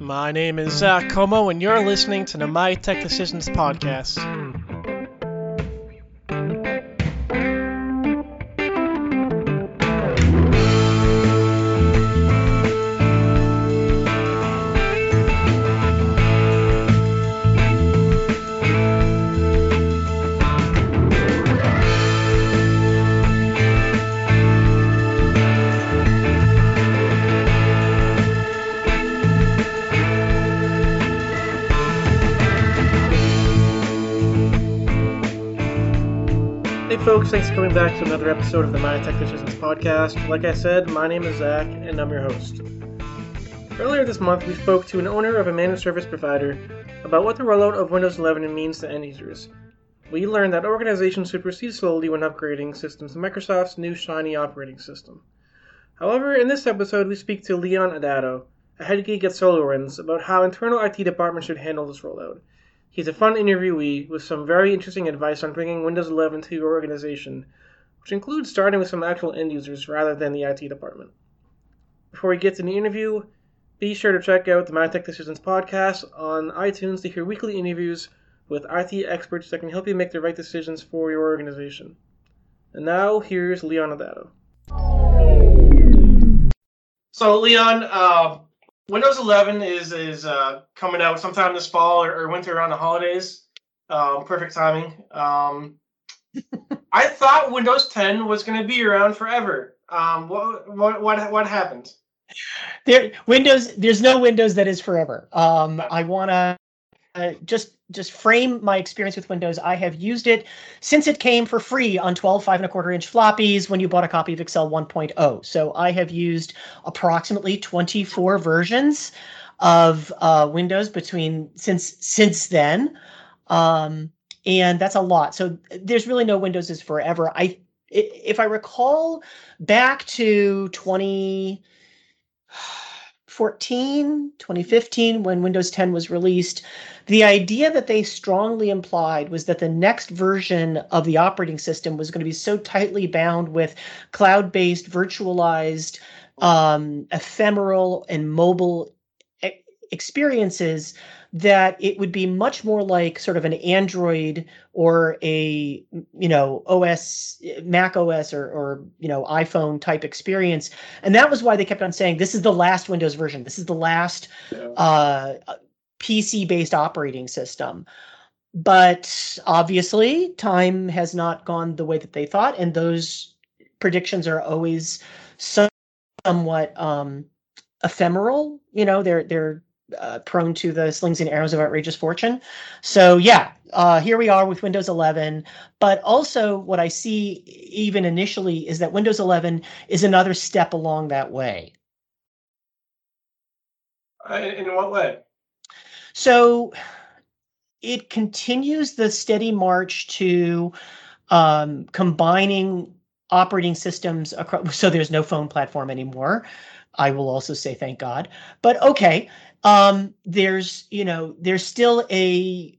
My name is Zach Comeau, and you're listening to the My Tech Decisions podcast. Folks, thanks for coming back to another episode of the My Tech Decisions podcast. Like I said, my name is Zach, and I'm your host. Earlier this month, we spoke to an owner of a managed service provider about what the rollout of Windows 11 means to end users. We learned that organizations should proceed slowly when upgrading systems to Microsoft's new shiny operating system. However, in this episode, we speak to Leon Adato, a head geek at SolarWinds, about how internal IT departments should handle this rollout. He's a fun interviewee with some very interesting advice on bringing Windows 11 to your organization, which includes starting with some actual end users rather than the IT department. Before we get to the interview, be sure to check out the My Tech Decisions podcast on iTunes to hear weekly interviews with IT experts that can help you make the right decisions for your organization. And now, here's Leon Adato. So, Leon, uh, Windows 11 is is uh, coming out sometime this fall or, or winter around the holidays. Um, perfect timing. Um, I thought Windows 10 was going to be around forever. Um, what what what what happened? There, Windows. There's no Windows that is forever. Um, I want to uh, just just frame my experience with Windows. I have used it since it came for free on 12 five and a quarter inch floppies when you bought a copy of Excel 1.0. So I have used approximately 24 versions of uh, Windows between since since then, um, and that's a lot. So there's really no Windows is forever. I if I recall back to 20. 2014, 2015, when Windows 10 was released, the idea that they strongly implied was that the next version of the operating system was going to be so tightly bound with cloud based, virtualized, um, ephemeral, and mobile experiences that it would be much more like sort of an android or a you know os mac os or, or you know iphone type experience. And that was why they kept on saying this is the last windows version. This is the last uh, pc based operating system. But obviously time has not gone the way that they thought and those predictions are always somewhat um, ephemeral. You know they're they're uh, prone to the slings and arrows of outrageous fortune. So yeah, uh, here we are with Windows 11. But also, what I see even initially is that Windows 11 is another step along that way. Uh, in what way? So it continues the steady march to um, combining operating systems across. So there's no phone platform anymore. I will also say thank God. But okay, um, there's you know there's still a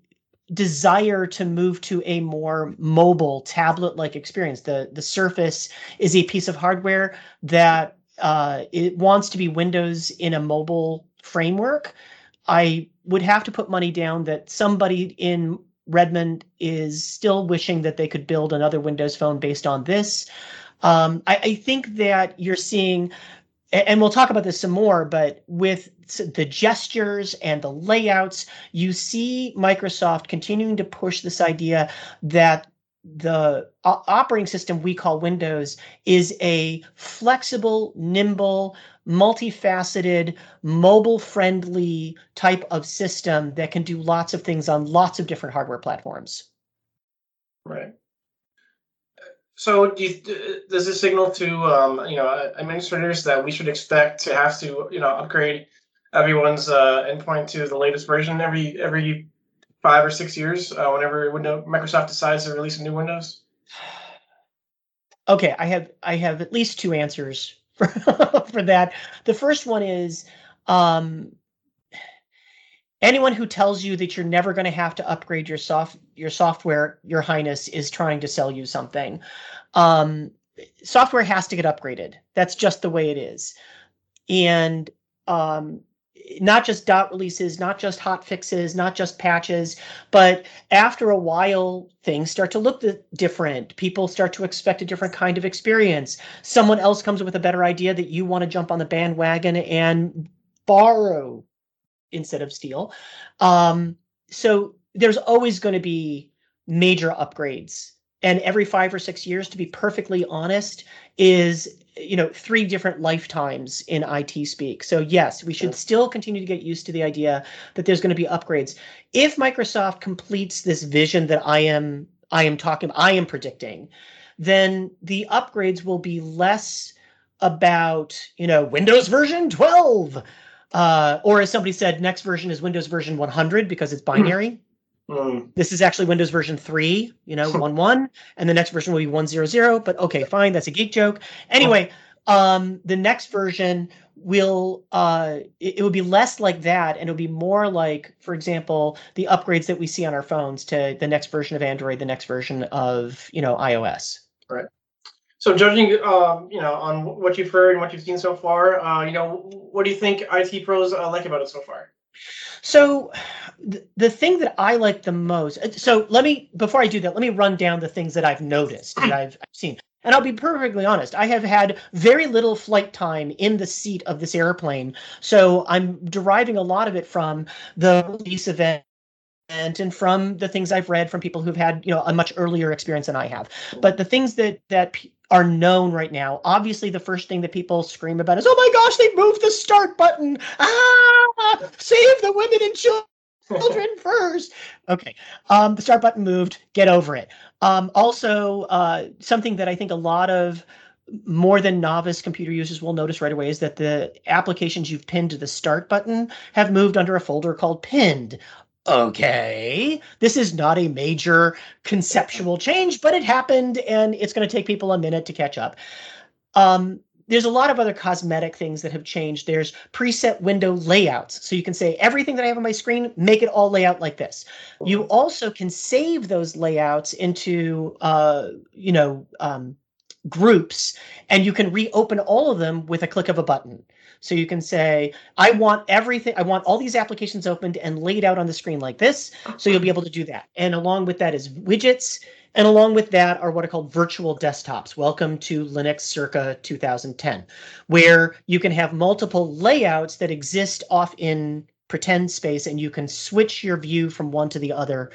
desire to move to a more mobile tablet-like experience. The the Surface is a piece of hardware that uh, it wants to be Windows in a mobile framework. I would have to put money down that somebody in Redmond is still wishing that they could build another Windows phone based on this. Um, I, I think that you're seeing and we'll talk about this some more, but with the gestures and the layouts, you see Microsoft continuing to push this idea that the operating system we call Windows is a flexible, nimble, multifaceted, mobile friendly type of system that can do lots of things on lots of different hardware platforms. Right. So, do you, does this signal to um, you know administrators that we should expect to have to you know upgrade everyone's uh, endpoint to the latest version every every five or six years uh, whenever window Microsoft decides to release a new Windows? Okay, I have I have at least two answers for, for that. The first one is um, anyone who tells you that you're never going to have to upgrade your soft your software your highness is trying to sell you something. Um, software has to get upgraded. That's just the way it is. And um, not just dot releases, not just hot fixes, not just patches, but after a while, things start to look different. People start to expect a different kind of experience. Someone else comes with a better idea that you want to jump on the bandwagon and borrow instead of steal. Um, so there's always going to be major upgrades. And every five or six years, to be perfectly honest, is you know three different lifetimes in IT speak. So yes, we should still continue to get used to the idea that there's going to be upgrades. If Microsoft completes this vision that I am I am talking I am predicting, then the upgrades will be less about you know Windows version 12 uh, or as somebody said, next version is Windows version 100 because it's binary. Mm. This is actually Windows version 3, you know, 1 1, and the next version will be 100. But okay, fine, that's a geek joke. Anyway, um, the next version will uh it, it will be less like that and it'll be more like for example the upgrades that we see on our phones to the next version of android the next version of you know ios right so judging um, you know on what you've heard and what you've seen so far uh, you know what do you think it pros uh, like about it so far so the thing that I like the most, uh, so let me, before I do that, let me run down the things that I've noticed that I've, I've seen. And I'll be perfectly honest, I have had very little flight time in the seat of this airplane. So I'm deriving a lot of it from the release event and from the things I've read from people who've had, you know, a much earlier experience than I have. But the things that that are known right now, obviously the first thing that people scream about is, "Oh my gosh, they moved the start button! Ah, save the women and children!" children first. Okay. Um, the start button moved. Get over it. Um, also, uh, something that I think a lot of more than novice computer users will notice right away is that the applications you've pinned to the start button have moved under a folder called pinned. Okay, this is not a major conceptual change, but it happened and it's going to take people a minute to catch up. Um, there's a lot of other cosmetic things that have changed. There's preset window layouts. So you can say everything that I have on my screen, make it all layout like this. You also can save those layouts into, uh, you know, um, groups, and you can reopen all of them with a click of a button. So you can say, I want everything, I want all these applications opened and laid out on the screen like this. So you'll be able to do that. And along with that is widgets and along with that are what are called virtual desktops. Welcome to Linux circa 2010, where you can have multiple layouts that exist off in pretend space and you can switch your view from one to the other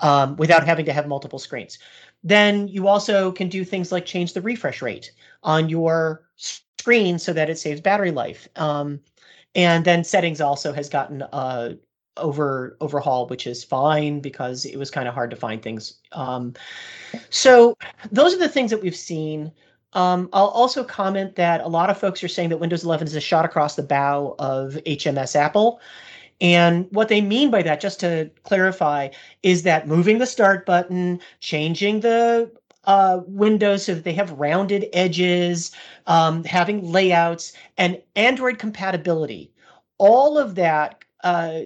um, without having to have multiple screens. Then you also can do things like change the refresh rate on your screen so that it saves battery life. Um, and then settings also has gotten uh, over overhaul, which is fine because it was kind of hard to find things. Um, so those are the things that we've seen. Um, I'll also comment that a lot of folks are saying that Windows 11 is a shot across the bow of HMS Apple. And what they mean by that, just to clarify, is that moving the start button, changing the uh, windows so that they have rounded edges, um, having layouts, and Android compatibility. All of that uh,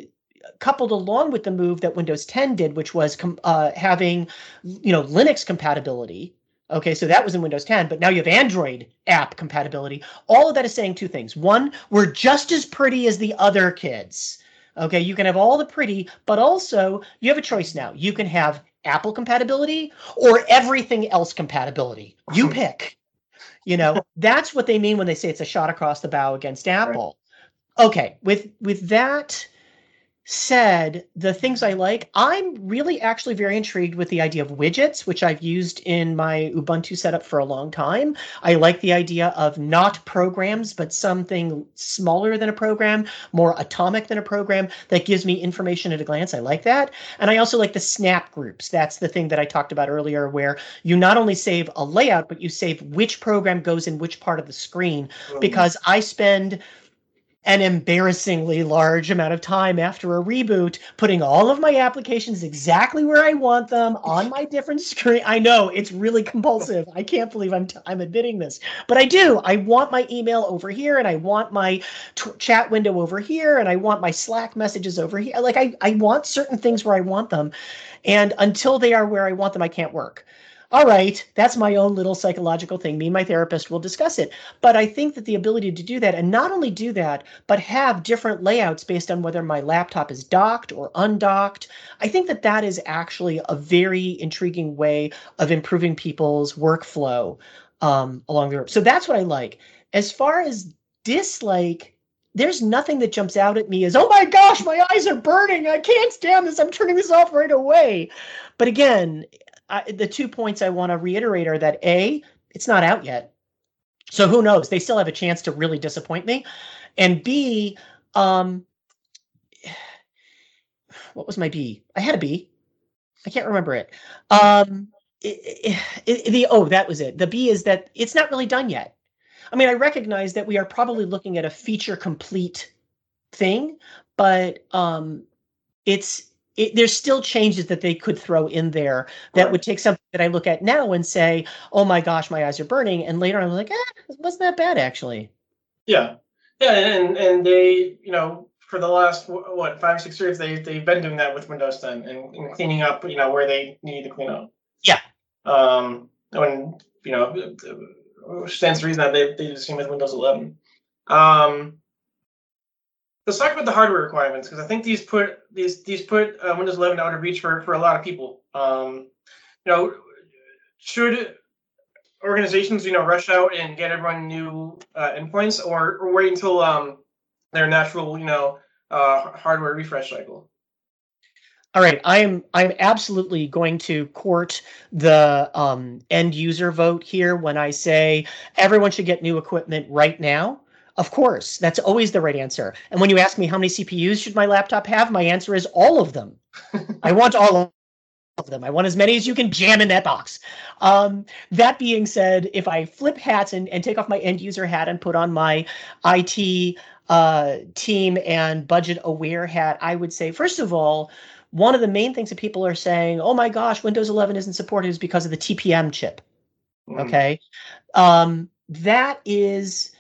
coupled along with the move that Windows 10 did, which was com- uh, having, you know, Linux compatibility. Okay, so that was in Windows 10, but now you have Android app compatibility. All of that is saying two things. One, we're just as pretty as the other kids. Okay, you can have all the pretty, but also you have a choice now. You can have Apple compatibility or everything else compatibility. You pick. You know, that's what they mean when they say it's a shot across the bow against Apple. Right. Okay, with with that said the things I like, I'm really actually very intrigued with the idea of widgets, which I've used in my Ubuntu setup for a long time. I like the idea of not programs, but something smaller than a program, more atomic than a program that gives me information at a glance. I like that. And I also like the snap groups. That's the thing that I talked about earlier, where you not only save a layout, but you save which program goes in which part of the screen. Because I spend an embarrassingly large amount of time after a reboot, putting all of my applications exactly where I want them on my different screen. I know it's really compulsive. I can't believe I'm t- I'm admitting this, but I do. I want my email over here, and I want my t- chat window over here, and I want my Slack messages over here. Like I I want certain things where I want them, and until they are where I want them, I can't work. All right, that's my own little psychological thing. Me and my therapist will discuss it. But I think that the ability to do that and not only do that, but have different layouts based on whether my laptop is docked or undocked, I think that that is actually a very intriguing way of improving people's workflow um, along the road. So that's what I like. As far as dislike, there's nothing that jumps out at me as, oh my gosh, my eyes are burning. I can't stand this. I'm turning this off right away. But again, I, the two points I want to reiterate are that A, it's not out yet. So who knows? They still have a chance to really disappoint me. And B, um, what was my B? I had a B. I can't remember it. Um, it, it, it, the oh, that was it. The B is that it's not really done yet. I mean, I recognize that we are probably looking at a feature complete thing, but um, it's it, there's still changes that they could throw in there that right. would take something that I look at now and say, "Oh my gosh, my eyes are burning," and later I'm like, "Eh, wasn't that bad actually." Yeah, yeah, and and they, you know, for the last what five six years, they they've been doing that with Windows 10 and, and cleaning up, you know, where they need to clean up. Yeah. Um, when you know, stands to reason that they they do the same with Windows 11. Um, let's talk about the hardware requirements because I think these put these these put uh, Windows 11 out of reach for for a lot of people. Um, you know, should organizations you know rush out and get everyone new uh, endpoints or, or wait until um, their natural you know uh, hardware refresh cycle? All right, I'm I'm absolutely going to court the um, end user vote here when I say everyone should get new equipment right now. Of course, that's always the right answer. And when you ask me how many CPUs should my laptop have, my answer is all of them. I want all of them. I want as many as you can jam in that box. Um, that being said, if I flip hats and, and take off my end user hat and put on my IT uh, team and budget aware hat, I would say, first of all, one of the main things that people are saying, oh my gosh, Windows 11 isn't supported is because of the TPM chip. Mm. Okay. Um, that is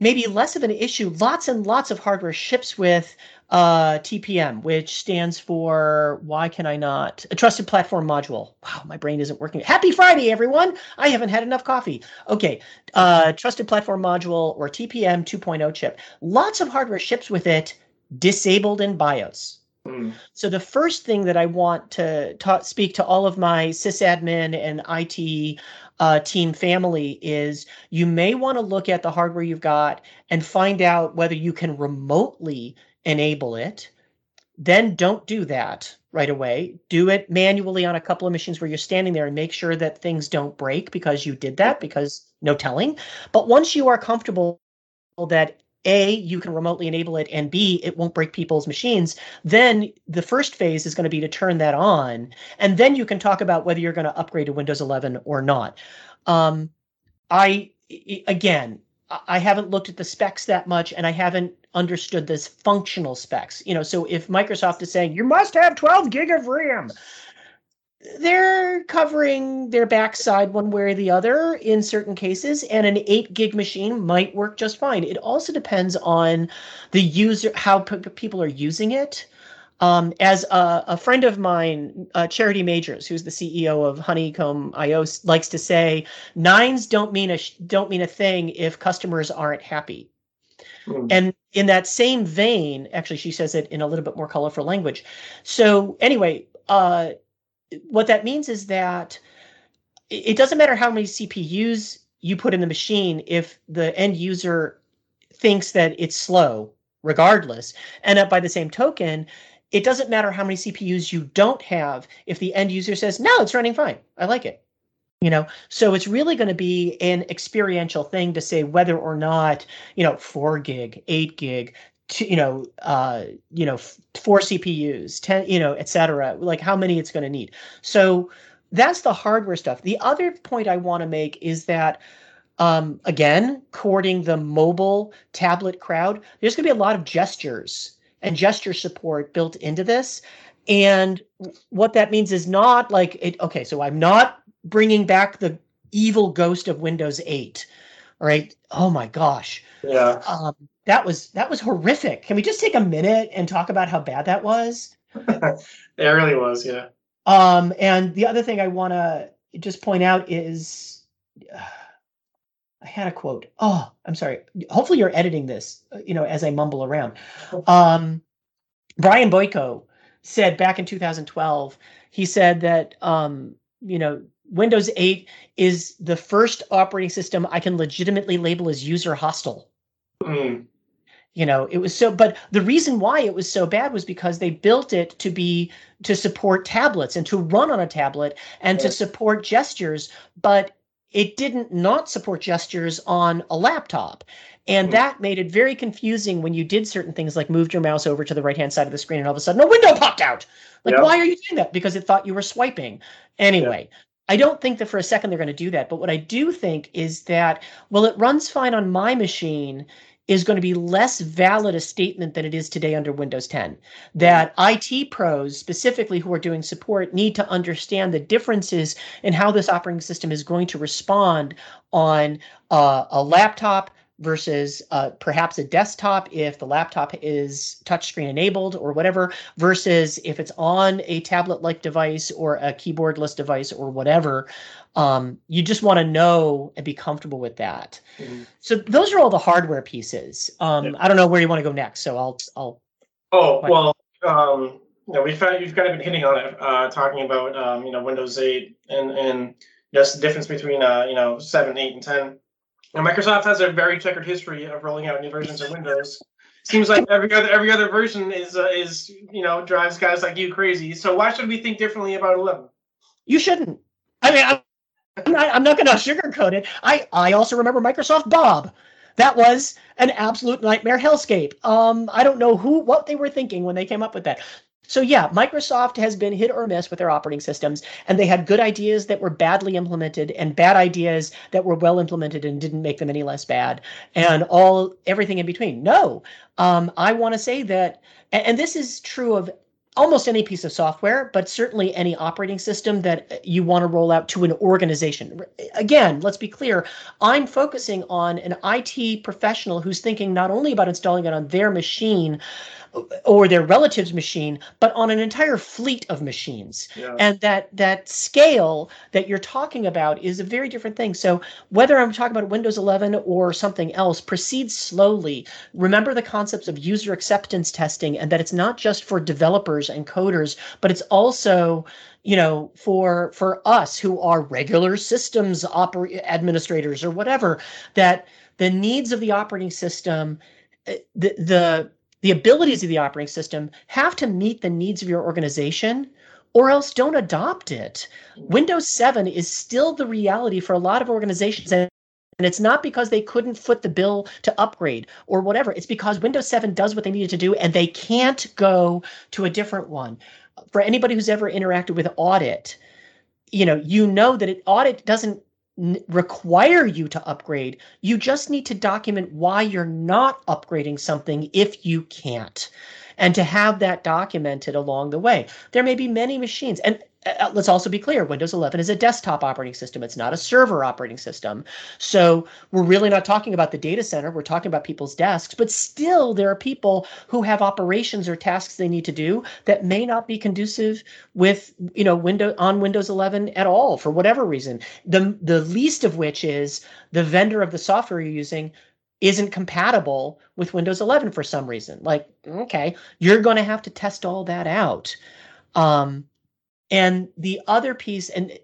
maybe less of an issue. Lots and lots of hardware ships with uh, TPM, which stands for why can I not? A trusted platform module. Wow, my brain isn't working. Happy Friday, everyone. I haven't had enough coffee. Okay, uh, trusted platform module or TPM 2.0 chip. Lots of hardware ships with it disabled in BIOS. Hmm. So the first thing that I want to ta- speak to all of my sysadmin and IT uh, team family is you may want to look at the hardware you've got and find out whether you can remotely enable it. Then don't do that right away. Do it manually on a couple of machines where you're standing there and make sure that things don't break because you did that because no telling. But once you are comfortable that a, you can remotely enable it, and B, it won't break people's machines. Then the first phase is going to be to turn that on, and then you can talk about whether you're going to upgrade to Windows 11 or not. Um, I again, I haven't looked at the specs that much, and I haven't understood this functional specs. You know, so if Microsoft is saying you must have 12 gig of RAM, they're covering their backside one way or the other in certain cases and an 8 gig machine might work just fine. It also depends on the user how p- people are using it. Um, as a, a, friend of mine uh, charity majors who's the ceo of honeycomb io likes to say nines don't mean a don't mean a thing if customers aren't happy. Hmm. and in that same vein actually she says it in a little bit more colorful language. So anyway uh, what that means is that it doesn't matter how many CPUs you put in the machine if the end user thinks that it's slow, regardless. And by the same token, it doesn't matter how many CPUs you don't have if the end user says, no, it's running fine. I like it. You know, so it's really going to be an experiential thing to say whether or not, you know, four gig, eight gig, to, you know, uh, you know, four CPUs, ten, you know, et cetera, like how many it's going to need. So that's the hardware stuff. The other point I want to make is that, um, again, courting the mobile tablet crowd, there's going to be a lot of gestures and gesture support built into this. And what that means is not like it. Okay, so I'm not bringing back the evil ghost of Windows 8. Right. Oh my gosh. Yeah. Um, that was that was horrific. Can we just take a minute and talk about how bad that was? it really was, yeah. Um, and the other thing I want to just point out is uh, I had a quote. Oh, I'm sorry. Hopefully you're editing this, uh, you know, as I mumble around. Um, Brian Boyko said back in 2012, he said that, um, you know, Windows 8 is the first operating system I can legitimately label as user hostile. Mm. You know, it was so, but the reason why it was so bad was because they built it to be to support tablets and to run on a tablet and to support gestures, but it didn't not support gestures on a laptop. And Hmm. that made it very confusing when you did certain things like moved your mouse over to the right hand side of the screen and all of a sudden a window popped out. Like, Yeah. why are you doing that? Because it thought you were swiping. Anyway, I don't think that for a second they're going to do that. But what I do think is that, well, it runs fine on my machine is going to be less valid a statement than it is today under Windows 10. That IT pros, specifically who are doing support, need to understand the differences in how this operating system is going to respond on uh, a laptop versus uh, perhaps a desktop if the laptop is touchscreen enabled or whatever, versus if it's on a tablet like device or a keyboardless device or whatever. Um, you just want to know and be comfortable with that. Mm-hmm. So those are all the hardware pieces. Um, yeah. I don't know where you want to go next, so I'll I'll. Oh well, um, you know, we've kind of, we've kind of been hitting on it, uh, talking about um, you know Windows 8 and and just the difference between uh, you know 7, 8, and 10 Microsoft has a very checkered history of rolling out new versions of Windows. Seems like every other every other version is uh, is you know drives guys like you crazy. So why should we think differently about 11? You shouldn't. I mean, I'm not, I'm not going to sugarcoat it. I I also remember Microsoft Bob. That was an absolute nightmare hellscape. Um, I don't know who what they were thinking when they came up with that. So yeah, Microsoft has been hit or miss with their operating systems, and they had good ideas that were badly implemented, and bad ideas that were well implemented and didn't make them any less bad, and all everything in between. No, um, I want to say that, and, and this is true of almost any piece of software, but certainly any operating system that you want to roll out to an organization. Again, let's be clear. I'm focusing on an IT professional who's thinking not only about installing it on their machine or their relative's machine, but on an entire fleet of machines. Yeah. And that that scale that you're talking about is a very different thing. So whether I'm talking about Windows 11 or something else, proceed slowly. Remember the concepts of user acceptance testing and that it's not just for developers and coders, but it's also you know for for us who are regular systems oper- administrators or whatever that the needs of the operating system uh, the the the abilities of the operating system have to meet the needs of your organization or else don't adopt it. Windows 7 is still the reality for a lot of organizations and and it's not because they couldn't foot the bill to upgrade or whatever. It's because Windows 7 does what they needed to do and they can't go to a different one. For anybody who's ever interacted with audit, you know, you know that it, audit doesn't require you to upgrade. You just need to document why you're not upgrading something if you can't. And to have that documented along the way. There may be many machines. And uh, let's also be clear Windows 11 is a desktop operating system, it's not a server operating system. So we're really not talking about the data center, we're talking about people's desks. But still, there are people who have operations or tasks they need to do that may not be conducive with you know window on windows 11 at all for whatever reason. The the least of which is the vendor of the software you're using isn't compatible with windows 11 for some reason. Like okay you're going to have to test all that out. Um, and the other piece and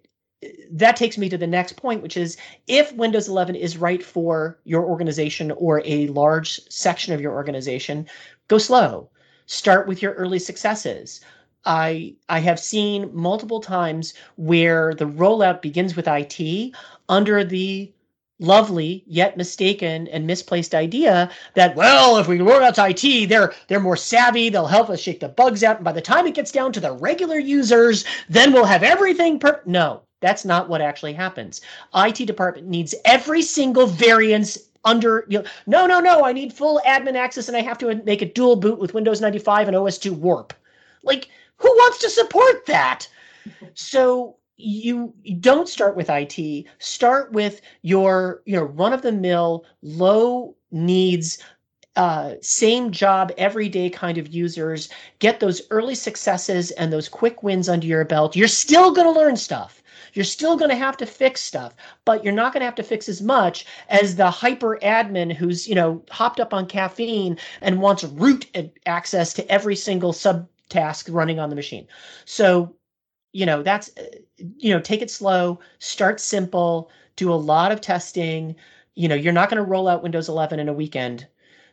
that takes me to the next point which is if windows 11 is right for your organization or a large section of your organization go slow. Start with your early successes. I I have seen multiple times where the rollout begins with IT under the lovely yet mistaken and misplaced idea that well if we roll out to IT they're they're more savvy they'll help us shake the bugs out and by the time it gets down to the regular users then we'll have everything per no that's not what actually happens IT department needs every single variance under you know, no no no I need full admin access and I have to make a dual boot with Windows 95 and OS 2 warp like who wants to support that? So you, don't start with IT. Start with your you know run of the mill, low needs uh, same job everyday kind of users. Get those early successes and those quick wins under your belt. You're still going to learn stuff. You're still going to have to fix stuff but you're not going to have to fix as much as the hyper admin who's you know hopped up on caffeine and wants root access to every single sub task running on the machine. So you know that's you know take it slow start simple do a lot of testing you know you're not going to roll out windows 11 in a weekend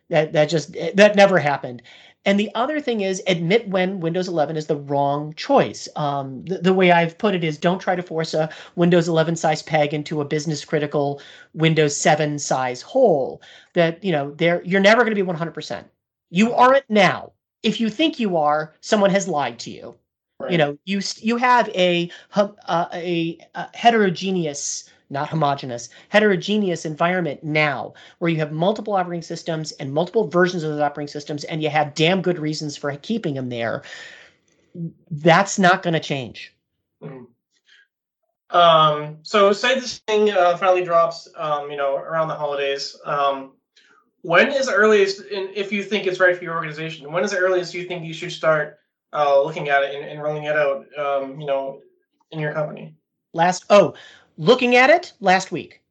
that that just that never happened and the other thing is admit when Windows 11 is the wrong choice. Um, the, the, way I've put it is don't try to force a Windows 11 size peg into a business critical Windows 7 size hole. That you know, there you're never going to be 100%. You aren't now. If you think you are, someone has lied to you. Right. You know, you you have a uh, a, a heterogeneous not homogenous, heterogeneous environment now where you have multiple operating systems and multiple versions of those operating systems, and you have damn good reasons for keeping them there. That's not going to change. Mm. Um, so say this thing uh, finally drops, um, you know, around the holidays. Um, when is the earliest, if you think it's right for your organization, when is the earliest you think you should start uh, looking at it and, and rolling it out, um, you know, in your company? Last, oh, Looking at it last week.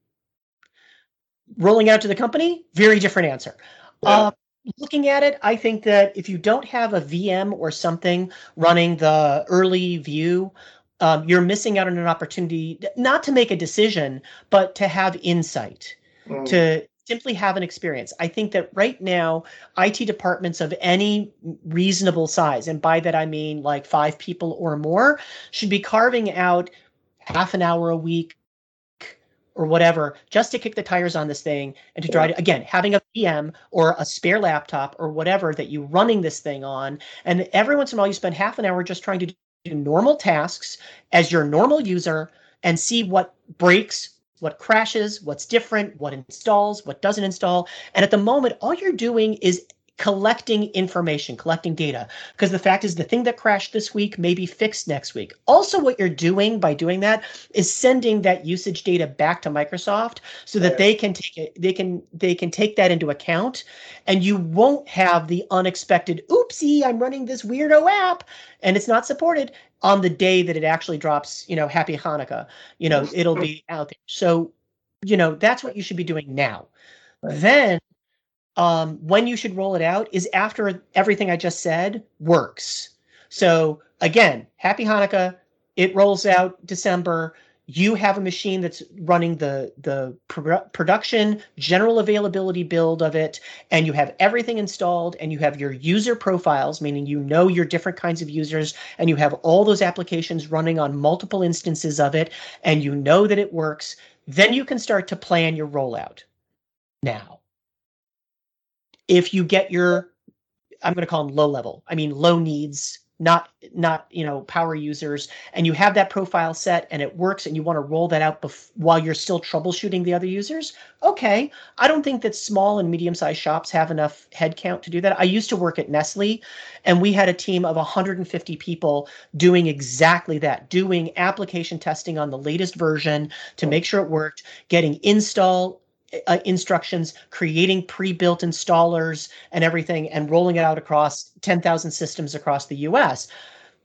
Rolling out to the company, very different answer. Yeah. Uh, looking at it, I think that if you don't have a VM or something running the early view, um, you're missing out on an opportunity not to make a decision, but to have insight, mm. to simply have an experience. I think that right now, IT departments of any reasonable size, and by that I mean like five people or more, should be carving out half an hour a week, or whatever just to kick the tires on this thing and to try to again having a VM or a spare laptop or whatever that you're running this thing on and every once in a while you spend half an hour just trying to do normal tasks as your normal user and see what breaks what crashes what's different what installs what doesn't install and at the moment all you're doing is collecting information, collecting data. Because the fact is, the thing that crashed this week may be fixed next week. Also, what you're doing by doing that is sending that usage data back to Microsoft so that they can take it, they can they can take that into account, and you won't have the unexpected, oopsie, I'm running this weirdo app and it's not supported on the day that it actually drops, you know, happy Hanukkah. You know, it'll be out there. So, you know, that's what you should be doing now. Right. Then um, when you should roll it out is after everything I just said works. So again, happy Hanukkah. It rolls out December. You have a machine that's running the the production general availability build of it, and you have everything installed, and you have your user profiles, meaning you know your different kinds of users, and you have all those applications running on multiple instances of it, and you know that it works. Then you can start to plan your rollout. Now, if you get your i'm going to call them low level i mean low needs not not you know power users and you have that profile set and it works and you want to roll that out bef- while you're still troubleshooting the other users okay. I don't think that small and medium sized shops have enough headcount to do that. I used to work at nestle and we had a team of 150 people doing exactly that doing application testing on the latest version to make sure it worked getting install uh, instructions, creating pre-built installers and everything, and rolling it out across 10,000 systems across the U.S.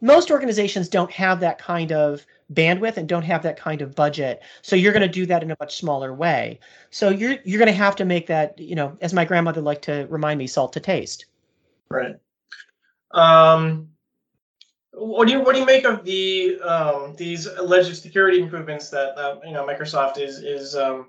Most organizations don't have that kind of bandwidth and don't have that kind of budget, so you're going to do that in a much smaller way. So you're you're going to have to make that, you know, as my grandmother liked to remind me, salt to taste. Right. Um, what do you what do you make of the um, these alleged security improvements that, that you know Microsoft is is um,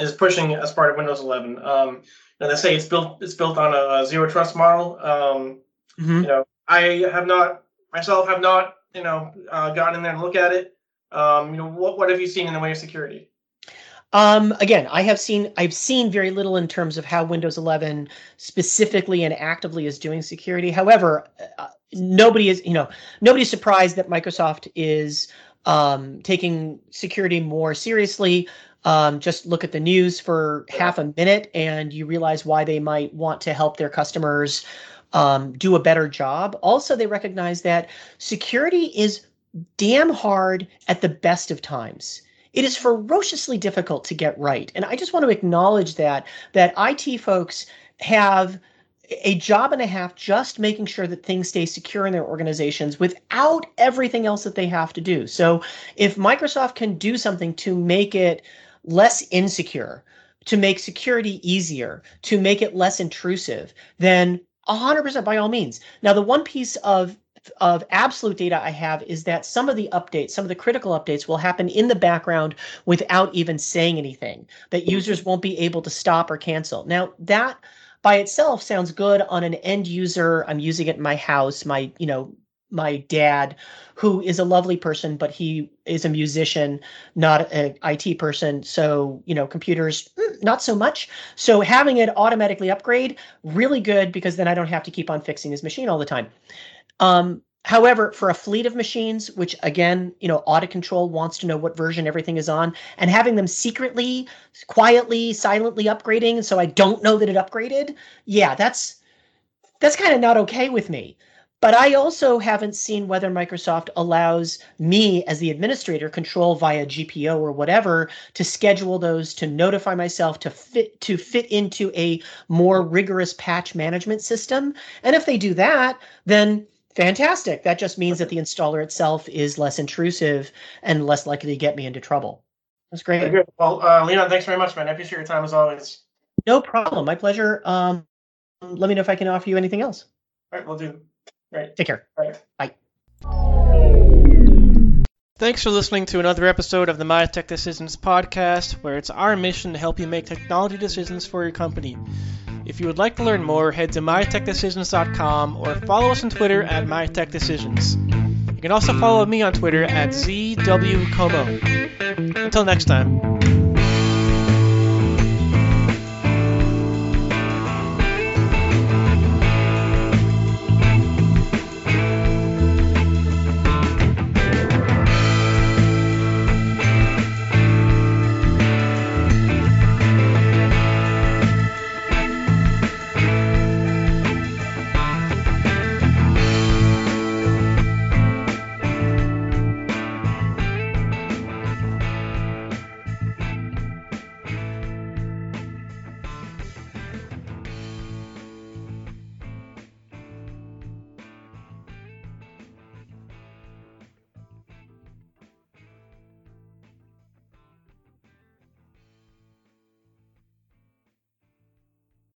is pushing as part of Windows 11. Um, and they say it's built it's built on a, zero trust model. Um, mm-hmm. You know, I have not myself have not you know uh, gotten in there and look at it. Um, you know, what what have you seen in the way of security? Um, again, I have seen I've seen very little in terms of how Windows 11 specifically and actively is doing security. However, uh, nobody is you know nobody's surprised that Microsoft is um, taking security more seriously. Um, just look at the news for half a minute and you realize why they might want to help their customers um, do a better job. Also, they recognize that security is damn hard at the best of times. It is ferociously difficult to get right. And I just want to acknowledge that that IT folks have a job and a half just making sure that things stay secure in their organizations without everything else that they have to do. So if Microsoft can do something to make it less insecure, to make security easier, to make it less intrusive, then 100% by all means. Now, the one piece of of absolute data I have is that some of the updates, some of the critical updates will happen in the background without even saying anything, that users won't be able to stop or cancel. Now, that by itself sounds good on an end user. I'm using it in my house, my, you know, my dad, who is a lovely person, but he is a musician, not an IT person. So, you know, computers, mm, not so much. So having it automatically upgrade, really good because then I don't have to keep on fixing his machine all the time. Um, however, for a fleet of machines, which again, you know, audit control wants to know what version everything is on, and having them secretly, quietly, silently upgrading, so I don't know that it upgraded. Yeah, that's that's kind of not okay with me. But I also haven't seen whether Microsoft allows me as the administrator control via GPO or whatever to schedule those to notify myself to fit to fit into a more rigorous patch management system. And if they do that, then fantastic. That just means that the installer itself is less intrusive and less likely to get me into trouble. That's great. Good. Well, uh, Leon, thanks very much, man. I appreciate your time as always. No problem. My pleasure. Um, let me know if I can offer you anything else. All right, we'll do. Right. Take care. Right. Bye. Thanks for listening to another episode of the My Tech Decisions podcast, where it's our mission to help you make technology decisions for your company. If you would like to learn more, head to mytechdecisions.com or follow us on Twitter at mytechdecisions. You can also follow me on Twitter at ZWComeau. Until next time.